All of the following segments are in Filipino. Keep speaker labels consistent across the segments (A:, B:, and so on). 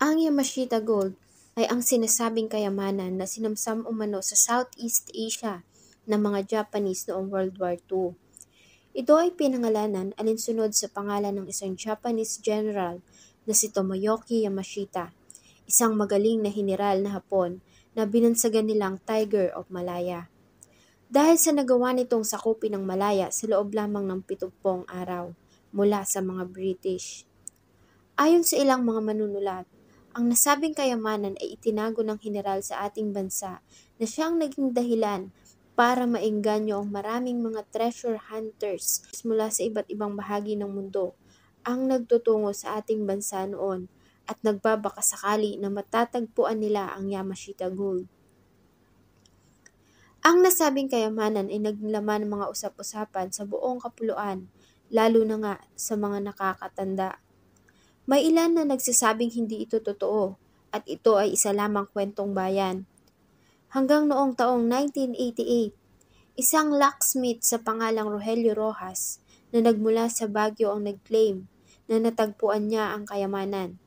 A: Ang Yamashita Gold ay ang sinasabing kayamanan na sinamsam umano sa Southeast Asia ng mga Japanese noong World War II. Ito ay pinangalanan alinsunod sa pangalan ng isang Japanese general na si Tomoyoki Yamashita, isang magaling na general na Hapon na binansagan nilang Tiger of Malaya. Dahil sa nagawa nitong sakupin ng Malaya sa loob lamang ng pitupong araw mula sa mga British. Ayon sa ilang mga manunulat, ang nasabing kayamanan ay itinago ng general sa ating bansa na siyang naging dahilan para maengganyo ang maraming mga treasure hunters mula sa iba't ibang bahagi ng mundo ang nagtutungo sa ating bansa noon at nagbabaka sakali na matatagpuan nila ang Yamashita Gold. Ang nasabing kayamanan ay naging laman ng mga usap-usapan sa buong kapuluan, lalo na nga sa mga nakakatanda. May ilan na nagsasabing hindi ito totoo at ito ay isa lamang kwentong bayan. Hanggang noong taong 1988, isang locksmith sa pangalang Rogelio Rojas na nagmula sa Baguio ang nag-claim na natagpuan niya ang kayamanan.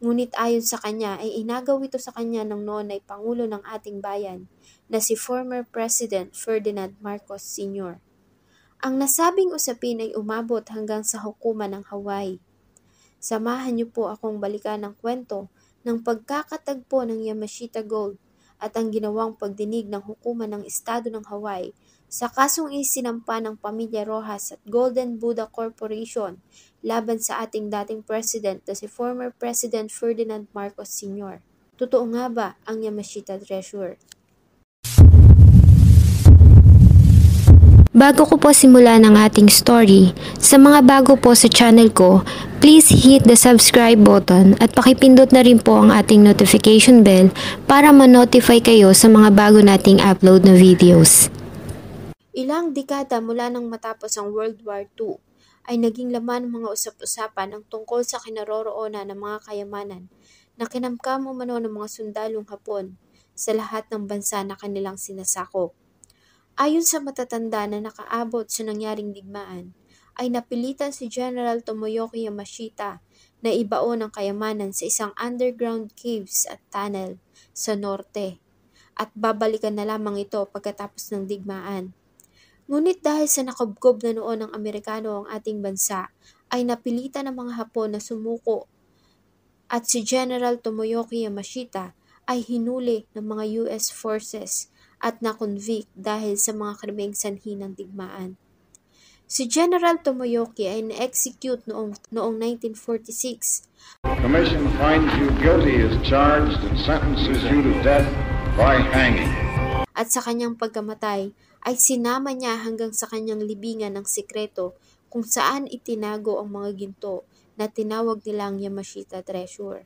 A: Ngunit ayon sa kanya ay inagaw ito sa kanya ng noon ay Pangulo ng ating bayan na si former President Ferdinand Marcos Sr. Ang nasabing usapin ay umabot hanggang sa hukuman ng Hawaii. Samahan niyo po akong balikan ng kwento ng pagkakatagpo ng Yamashita Gold at ang ginawang pagdinig ng hukuman ng Estado ng Hawaii sa kasong isinampa ng Pamilya Rojas at Golden Buddha Corporation laban sa ating dating president na si former President Ferdinand Marcos Sr. Totoo nga ba ang Yamashita Treasure?
B: Bago ko po simulan ang ating story, sa mga bago po sa channel ko, please hit the subscribe button at pakipindot na rin po ang ating notification bell para ma-notify kayo sa mga bago nating upload na videos.
A: Ilang dekada mula nang matapos ang World War II, ay naging laman ng mga usap-usapan ang tungkol sa kinaroroonan ng mga kayamanan na kinamkam umano ng mga sundalong Hapon sa lahat ng bansa na kanilang sinasakop. Ayon sa matatanda na nakaabot sa nangyaring digmaan, ay napilitan si General Tomoyoki Yamashita na ibaon ang kayamanan sa isang underground caves at tunnel sa norte at babalikan na lamang ito pagkatapos ng digmaan. Ngunit dahil sa nakubkob na noon ng Amerikano ang ating bansa, ay napilitan ng mga Hapon na sumuko at si General Tomoyoki Yamashita ay hinuli ng mga US forces at na-convict dahil sa mga krimeng sanhi ng digmaan. Si General Tomoyoki ay na-execute noong, noong 1946.
C: The commission finds you guilty as charged and sentences you to death by hanging.
A: At sa kanyang pagkamatay, ay sinama niya hanggang sa kanyang libingan ng sikreto kung saan itinago ang mga ginto na tinawag nilang Yamashita Treasure.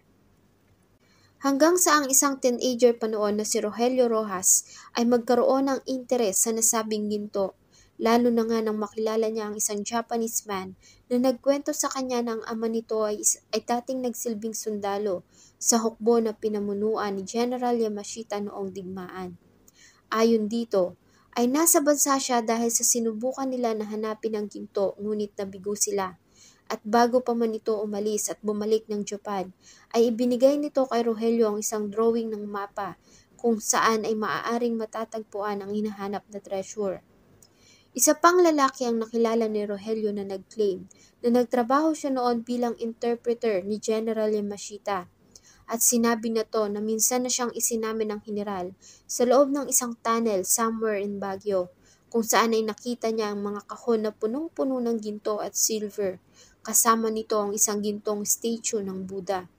A: Hanggang sa ang isang teenager pa noon na si Rogelio Rojas ay magkaroon ng interes sa nasabing ginto, lalo na nga nang makilala niya ang isang Japanese man na nagkwento sa kanya na ang ama nito ay, ay dating nagsilbing sundalo sa hukbo na pinamunuan ni General Yamashita noong digmaan. Ayon dito, ay nasa bansa siya dahil sa sinubukan nila na hanapin ang ginto ngunit nabigo sila at bago pa man ito umalis at bumalik ng Japan, ay ibinigay nito kay Rogelio ang isang drawing ng mapa kung saan ay maaaring matatagpuan ang hinahanap na treasure. Isa pang lalaki ang nakilala ni Rogelio na nag-claim na nagtrabaho siya noon bilang interpreter ni General Yamashita at sinabi na to na minsan na siyang isinamin ng general sa loob ng isang tunnel somewhere in Baguio kung saan ay nakita niya ang mga kahon na punong-puno ng ginto at silver Kasama nito ang isang gintong statue ng Buddha.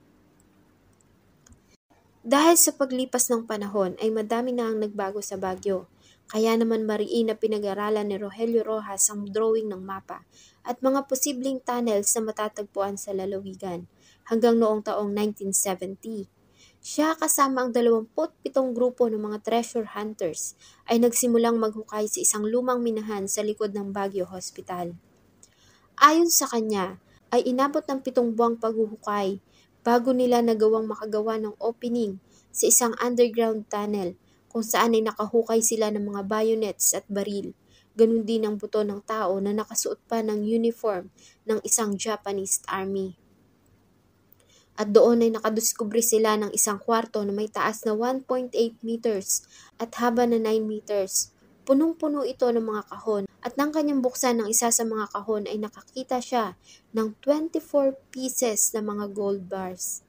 A: Dahil sa paglipas ng panahon ay madami na ang nagbago sa Baguio. Kaya naman mariin na pinag-aralan ni Rogelio Rojas ang drawing ng mapa at mga posibleng tunnels na matatagpuan sa lalawigan hanggang noong taong 1970. Siya kasama ang 27 grupo ng mga treasure hunters ay nagsimulang maghukay sa isang lumang minahan sa likod ng Baguio Hospital. Ayon sa kanya, ay inabot ng pitong buwang paghuhukay bago nila nagawang makagawa ng opening sa isang underground tunnel kung saan ay nakahukay sila ng mga bayonets at baril. Ganun din ang buto ng tao na nakasuot pa ng uniform ng isang Japanese army. At doon ay nakadiskubre sila ng isang kwarto na may taas na 1.8 meters at haba na 9 meters. Punong-puno ito ng mga kahon at nang kanyang buksan ng isa sa mga kahon ay nakakita siya ng 24 pieces na mga gold bars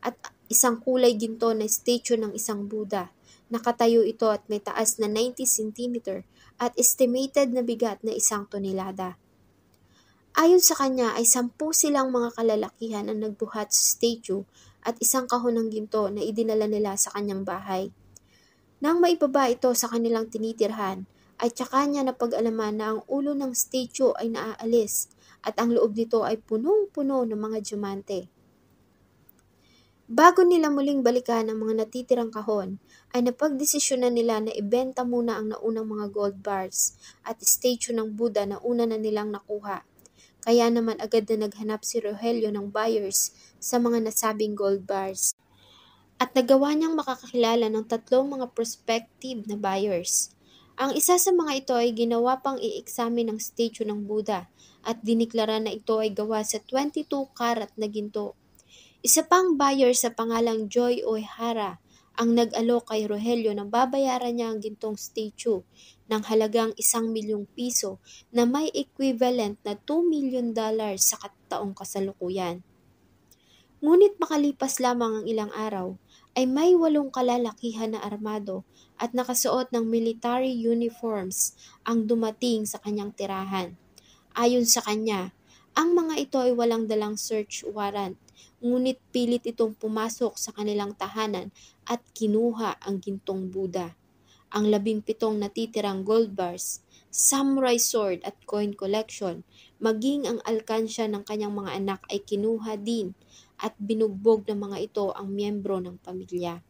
A: at isang kulay ginto na statue ng isang Buddha. Nakatayo ito at may taas na 90 cm at estimated na bigat na isang tonelada. Ayon sa kanya ay sampu silang mga kalalakihan ang nagbuhat sa statue at isang kahon ng ginto na idinala nila sa kanyang bahay. Nang maibaba ito sa kanilang tinitirhan, ay tsaka niya napag-alaman na ang ulo ng statue ay naaalis at ang loob nito ay punong-puno ng mga diamante. Bago nila muling balikan ang mga natitirang kahon, ay napagdesisyonan nila na ibenta muna ang naunang mga gold bars at statue ng Buddha na una na nilang nakuha kaya naman agad na naghanap si Rogelio ng buyers sa mga nasabing gold bars. At nagawa niyang makakakilala ng tatlong mga prospective na buyers. Ang isa sa mga ito ay ginawa pang i-examine ng statue ng Buddha at diniklara na ito ay gawa sa 22 karat na ginto. Isa pang buyer sa pangalang Joy Oihara ang nag-alok kay Rogelio na babayaran niya ang gintong statue ng halagang isang milyong piso na may equivalent na 2 million dollars sa kataong kasalukuyan. Ngunit makalipas lamang ang ilang araw, ay may walong kalalakihan na armado at nakasuot ng military uniforms ang dumating sa kanyang tirahan. Ayon sa kanya, ang mga ito ay walang dalang search warrant, ngunit pilit itong pumasok sa kanilang tahanan at kinuha ang gintong Buddha ang labing pitong natitirang gold bars, samurai sword at coin collection, maging ang alkansya ng kanyang mga anak ay kinuha din at binugbog ng mga ito ang miyembro ng pamilya.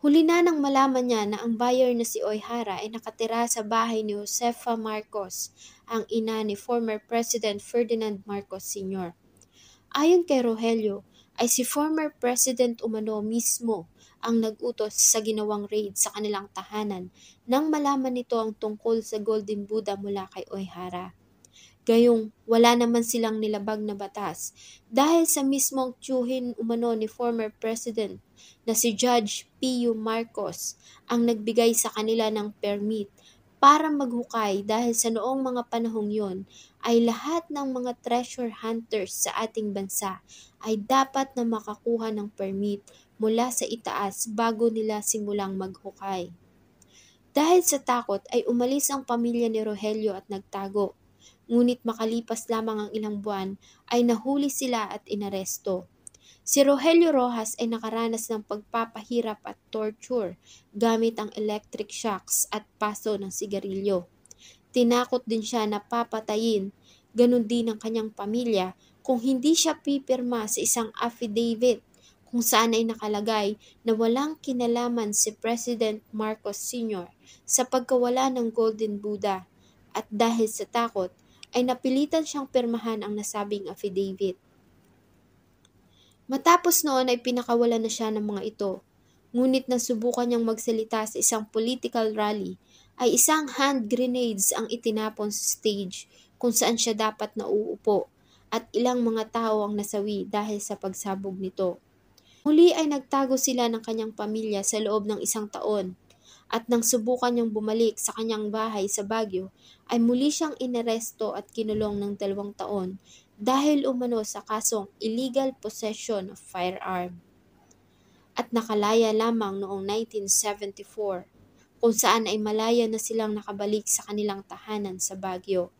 A: Huli na nang malaman niya na ang buyer na si Oihara ay nakatira sa bahay ni Josefa Marcos, ang ina ni former President Ferdinand Marcos Sr. Ayon kay Rogelio, ay si former President Umano mismo ang nag-utos sa ginawang raid sa kanilang tahanan nang malaman nito ang tungkol sa Golden Buddha mula kay Oihara. Gayong wala naman silang nilabag na batas dahil sa mismong tiyuhin umano ni former President na si Judge Pio Marcos ang nagbigay sa kanila ng permit para maghukay dahil sa noong mga panahong yon ay lahat ng mga treasure hunters sa ating bansa ay dapat na makakuha ng permit mula sa itaas bago nila simulang maghukay. Dahil sa takot ay umalis ang pamilya ni Rogelio at nagtago. Ngunit makalipas lamang ang ilang buwan ay nahuli sila at inaresto. Si Rogelio Rojas ay nakaranas ng pagpapahirap at torture gamit ang electric shocks at paso ng sigarilyo. Tinakot din siya na papatayin, ganun din ang kanyang pamilya kung hindi siya pipirma sa isang affidavit kung saan ay nakalagay na walang kinalaman si President Marcos Sr. sa pagkawala ng Golden Buddha at dahil sa takot ay napilitan siyang pirmahan ang nasabing affidavit. Matapos noon ay pinakawalan na siya ng mga ito, ngunit nasubukan niyang magsalita sa isang political rally ay isang hand grenades ang itinapon sa stage kung saan siya dapat nauupo at ilang mga tao ang nasawi dahil sa pagsabog nito. Muli ay nagtago sila ng kanyang pamilya sa loob ng isang taon at nang subukan niyang bumalik sa kanyang bahay sa Baguio ay muli siyang inaresto at kinulong ng dalawang taon dahil umano sa kasong illegal possession of firearm. At nakalaya lamang noong 1974 kung saan ay malaya na silang nakabalik sa kanilang tahanan sa Baguio.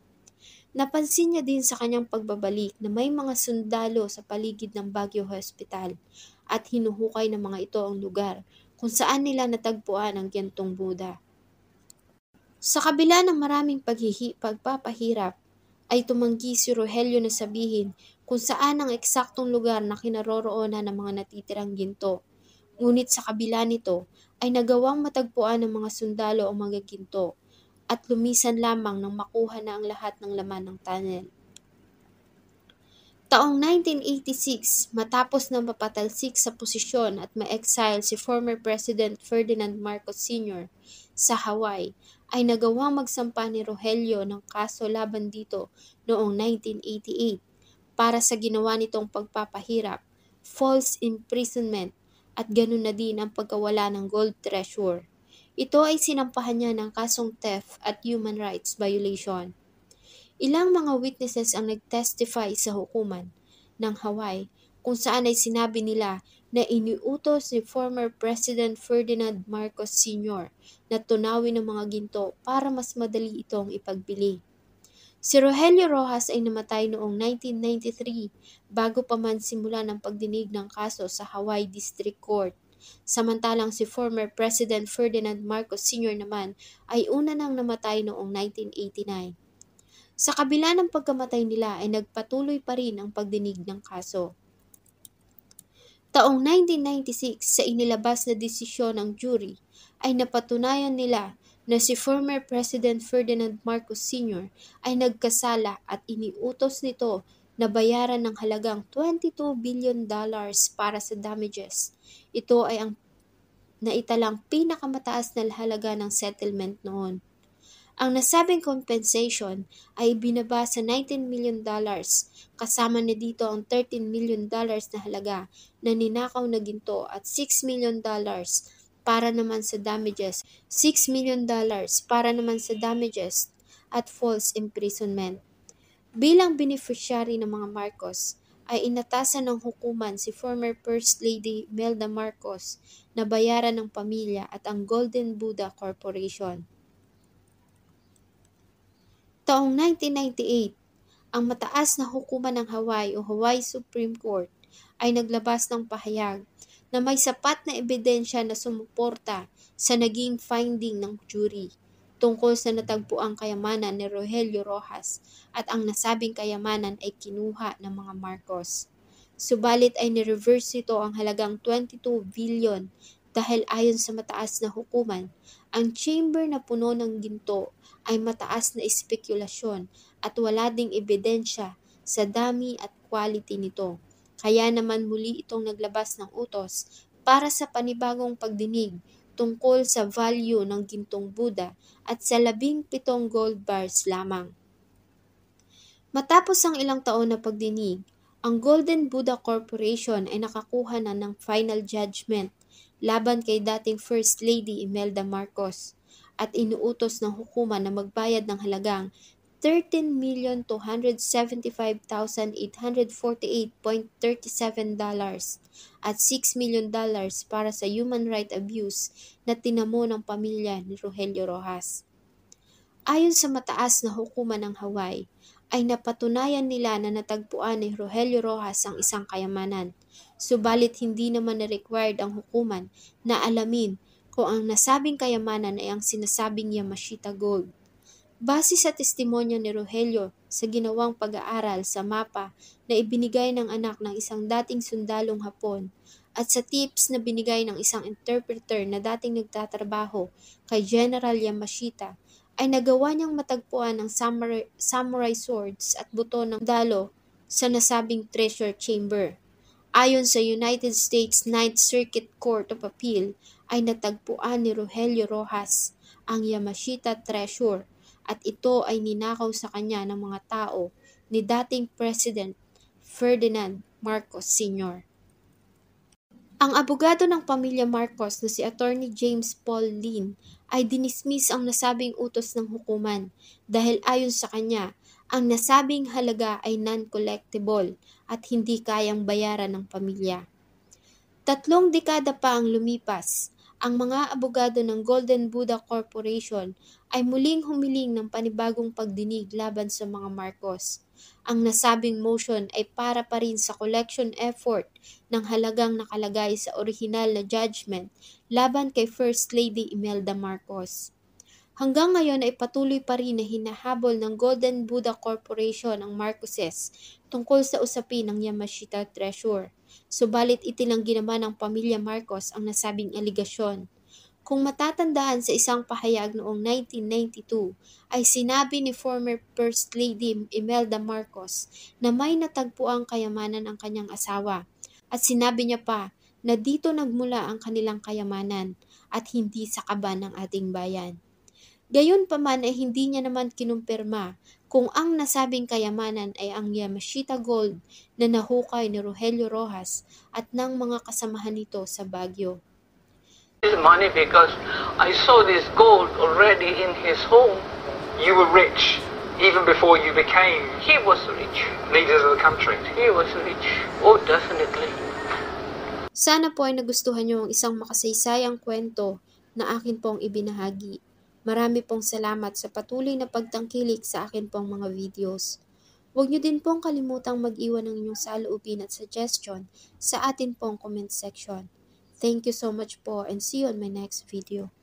A: Napansin niya din sa kanyang pagbabalik na may mga sundalo sa paligid ng Baguio Hospital at hinuhukay ng mga ito ang lugar kung saan nila natagpuan ang gentong Buddha. Sa kabila ng maraming paghihi, pagpapahirap, ay tumanggi si Rogelio na sabihin kung saan ang eksaktong lugar na kinaroroonan ng mga natitirang ginto. Ngunit sa kabila nito ay nagawang matagpuan ng mga sundalo ang mga ginto at lumisan lamang nang makuha na ang lahat ng laman ng tunnel. Taong 1986, matapos na mapatalsik sa posisyon at ma-exile si former President Ferdinand Marcos Sr. sa Hawaii, ay nagawang magsampa ni Rogelio ng kaso laban dito noong 1988 para sa ginawa nitong pagpapahirap, false imprisonment, at ganun na din ang pagkawala ng gold treasure. Ito ay sinampahan niya ng kasong theft at human rights violation. Ilang mga witnesses ang nagtestify sa hukuman ng Hawaii kung saan ay sinabi nila na iniutos ni former President Ferdinand Marcos Sr. na tunawin ang mga ginto para mas madali itong ipagbili. Si Rogelio Rojas ay namatay noong 1993 bago pa man simula ng pagdinig ng kaso sa Hawaii District Court. Samantalang si former President Ferdinand Marcos Sr. naman ay una nang namatay noong 1989. Sa kabila ng pagkamatay nila ay nagpatuloy pa rin ang pagdinig ng kaso. Taong 1996 sa inilabas na desisyon ng jury ay napatunayan nila na si former President Ferdinand Marcos Sr. ay nagkasala at iniutos nito na bayaran ng halagang 22 billion dollars para sa damages. Ito ay ang naitalang pinakamataas na halaga ng settlement noon. Ang nasabing compensation ay binaba sa 19 million dollars, kasama na dito ang 13 million dollars na halaga na ninakaw na ginto at 6 million dollars para naman sa damages, 6 million dollars para naman sa damages at false imprisonment. Bilang beneficiary ng mga Marcos, ay inatasan ng hukuman si former First Lady Melda Marcos na bayaran ng pamilya at ang Golden Buddha Corporation. Taong 1998, ang mataas na hukuman ng Hawaii o Hawaii Supreme Court ay naglabas ng pahayag na may sapat na ebidensya na sumuporta sa naging finding ng jury tungkol sa natagpuang kayamanan ni Rogelio Rojas at ang nasabing kayamanan ay kinuha ng mga Marcos. Subalit ay ni-reverse ito ang halagang 22 billion dahil ayon sa mataas na hukuman, ang chamber na puno ng ginto ay mataas na espekulasyon at wala ding ebidensya sa dami at quality nito. Kaya naman muli itong naglabas ng utos para sa panibagong pagdinig tungkol sa value ng gintong Buddha at sa labing pitong gold bars lamang. Matapos ang ilang taon na pagdinig, ang Golden Buddha Corporation ay nakakuha na ng final judgment laban kay dating First Lady Imelda Marcos at inuutos ng hukuman na magbayad ng halagang 13,275,848.37 dollars at 6 million dollars para sa human right abuse na tinamo ng pamilya ni Rogelio Rojas. Ayon sa mataas na hukuman ng Hawaii, ay napatunayan nila na natagpuan ni Rogelio Rojas ang isang kayamanan. Subalit hindi naman na-required ang hukuman na alamin kung ang nasabing kayamanan ay ang sinasabing Yamashita Gold. Base sa testimonya ni Rogelio sa ginawang pag-aaral sa mapa na ibinigay ng anak ng isang dating sundalong Hapon at sa tips na binigay ng isang interpreter na dating nagtatrabaho kay General Yamashita, ay nagawa niyang matagpuan ang samurai, samurai swords at buto ng dalo sa nasabing treasure chamber. Ayon sa United States Ninth Circuit Court of Appeal, ay natagpuan ni Rogelio Rojas ang Yamashita treasure at ito ay ninakaw sa kanya ng mga tao ni dating President Ferdinand Marcos Sr. Ang abogado ng pamilya Marcos na si Attorney James Paul Lin ay dinismiss ang nasabing utos ng hukuman dahil ayon sa kanya, ang nasabing halaga ay non-collectible at hindi kayang bayaran ng pamilya. Tatlong dekada pa ang lumipas ang mga abogado ng Golden Buddha Corporation ay muling humiling ng panibagong pagdinig laban sa mga Marcos. Ang nasabing motion ay para pa rin sa collection effort ng halagang nakalagay sa orihinal na judgment laban kay First Lady Imelda Marcos. Hanggang ngayon ay patuloy pa rin na hinahabol ng Golden Buddha Corporation ang Marcoses tungkol sa usapin ng Yamashita Treasure. Subalit itinanggi naman ng pamilya Marcos ang nasabing aligasyon. Kung matatandaan sa isang pahayag noong 1992, ay sinabi ni former First Lady Imelda Marcos na may natagpuang kayamanan ang kanyang asawa. At sinabi niya pa na dito nagmula ang kanilang kayamanan at hindi sa kaban ng ating bayan. Gayon pa man ay hindi niya naman kinumpirma kung ang nasabing kayamanan ay ang Yamashita Gold na nahukay ni Rogelio Rojas at ng mga kasamahan nito sa Baguio.
D: This money because I saw this gold already in his home.
E: You were rich even before you became
D: He was rich.
E: leaders of the country.
D: He was rich. Oh, definitely.
A: Sana po ay nagustuhan niyo ang isang makasaysayang kwento na akin pong ibinahagi. Marami pong salamat sa patuloy na pagtangkilik sa akin pong mga videos. Huwag niyo din pong kalimutang mag-iwan ng inyong saloobin at suggestion sa atin pong comment section. Thank you so much po and see you on my next video.